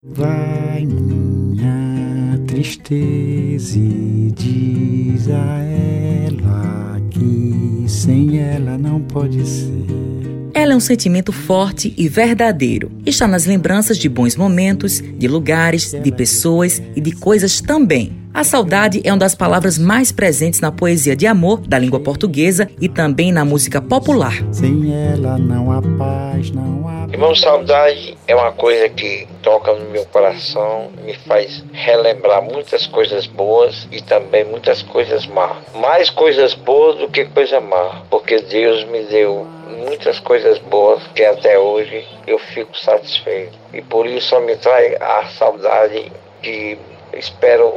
Vai minha tristeza e diz a ela que sem ela não pode ser. Ela é um sentimento forte e verdadeiro. Está nas lembranças de bons momentos, de lugares, de pessoas e de coisas também. A saudade é uma das palavras mais presentes na poesia de amor da língua portuguesa e também na música popular. Sem ela não há paz, não há. Irmão, saudade é uma coisa que toca no meu coração, me faz relembrar muitas coisas boas e também muitas coisas más. Mais coisas boas do que coisa má, porque Deus me deu muitas coisas boas que até hoje eu fico satisfeito. E por isso me traz a saudade que espero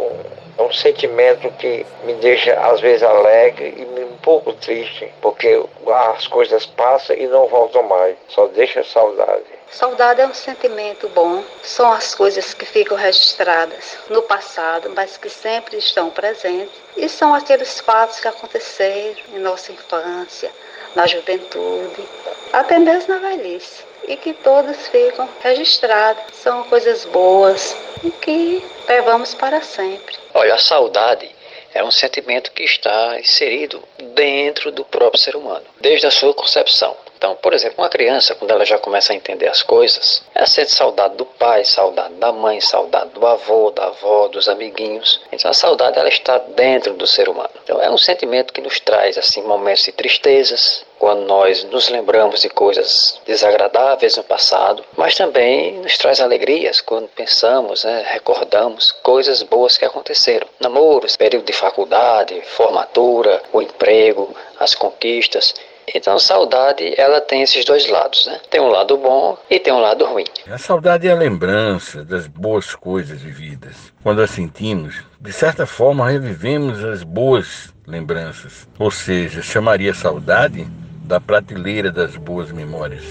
é um sentimento que me deixa às vezes alegre e um pouco triste, porque as coisas passam e não voltam mais, só deixa saudade. Saudade é um sentimento bom, são as coisas que ficam registradas no passado, mas que sempre estão presentes, e são aqueles fatos que aconteceram em nossa infância, na juventude, até mesmo na velhice e que todos ficam registrados. São coisas boas e que levamos para sempre. Olha, a saudade é um sentimento que está inserido dentro do próprio ser humano, desde a sua concepção. Então, por exemplo, uma criança, quando ela já começa a entender as coisas, ela sente saudade do pai, saudade da mãe, saudade do avô, da avó, dos amiguinhos. Então, a saudade ela está dentro do ser humano. Então, é um sentimento que nos traz assim momentos de tristezas, quando nós nos lembramos de coisas desagradáveis no passado, mas também nos traz alegrias quando pensamos, né, recordamos coisas boas que aconteceram. Namoros, período de faculdade, formatura, o emprego, as conquistas. Então, saudade, ela tem esses dois lados, né? Tem um lado bom e tem um lado ruim. A saudade é a lembrança das boas coisas vividas. Quando as sentimos, de certa forma, revivemos as boas lembranças. Ou seja, chamaria saudade da prateleira das boas memórias.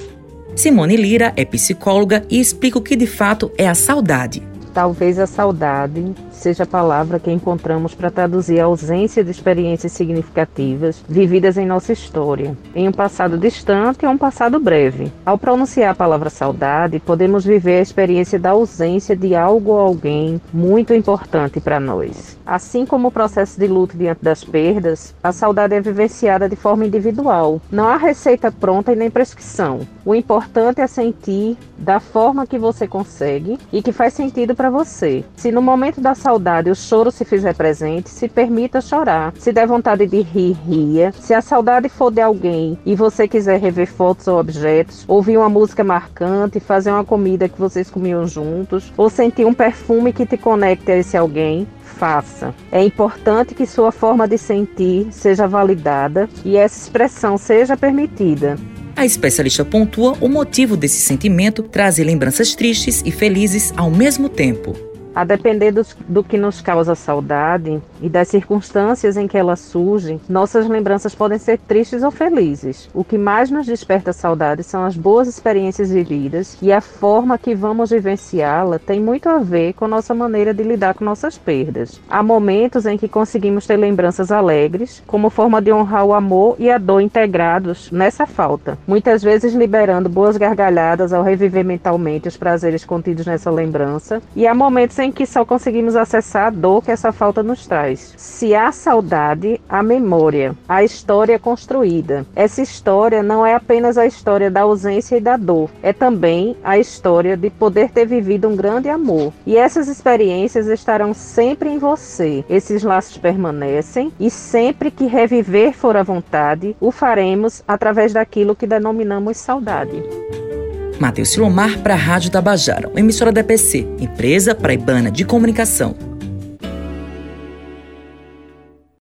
Simone Lira é psicóloga e explica o que de fato é a saudade. Talvez a saudade seja a palavra que encontramos para traduzir a ausência de experiências significativas vividas em nossa história, em um passado distante ou um passado breve. Ao pronunciar a palavra saudade, podemos viver a experiência da ausência de algo ou alguém muito importante para nós. Assim como o processo de luto diante das perdas, a saudade é vivenciada de forma individual. Não há receita pronta e nem prescrição. O importante é sentir da forma que você consegue e que faz sentido para você. Se no momento da saudade o choro se fizer presente, se permita chorar. Se der vontade de rir, ria. Se a saudade for de alguém e você quiser rever fotos ou objetos, ouvir uma música marcante, fazer uma comida que vocês comiam juntos, ou sentir um perfume que te conecte a esse alguém, faça. É importante que sua forma de sentir seja validada e essa expressão seja permitida. A especialista pontua o motivo desse sentimento trazer lembranças tristes e felizes ao mesmo tempo. A depender do, do, que nos causa saudade e das circunstâncias em que ela surge, nossas lembranças podem ser tristes ou felizes. O que mais nos desperta saudade são as boas experiências vividas e a forma que vamos vivenciá-la tem muito a ver com nossa maneira de lidar com nossas perdas. Há momentos em que conseguimos ter lembranças alegres, como forma de honrar o amor e a dor integrados nessa falta, muitas vezes liberando boas gargalhadas ao reviver mentalmente os prazeres contidos nessa lembrança, e há momentos em que só conseguimos acessar a dor que essa falta nos traz. Se há saudade, há memória, a história construída. Essa história não é apenas a história da ausência e da dor, é também a história de poder ter vivido um grande amor. E essas experiências estarão sempre em você. Esses laços permanecem e sempre que reviver for a vontade, o faremos através daquilo que denominamos saudade. Matheus Silomar para a Rádio Tabajara, emissora da PC, empresa praibana de comunicação.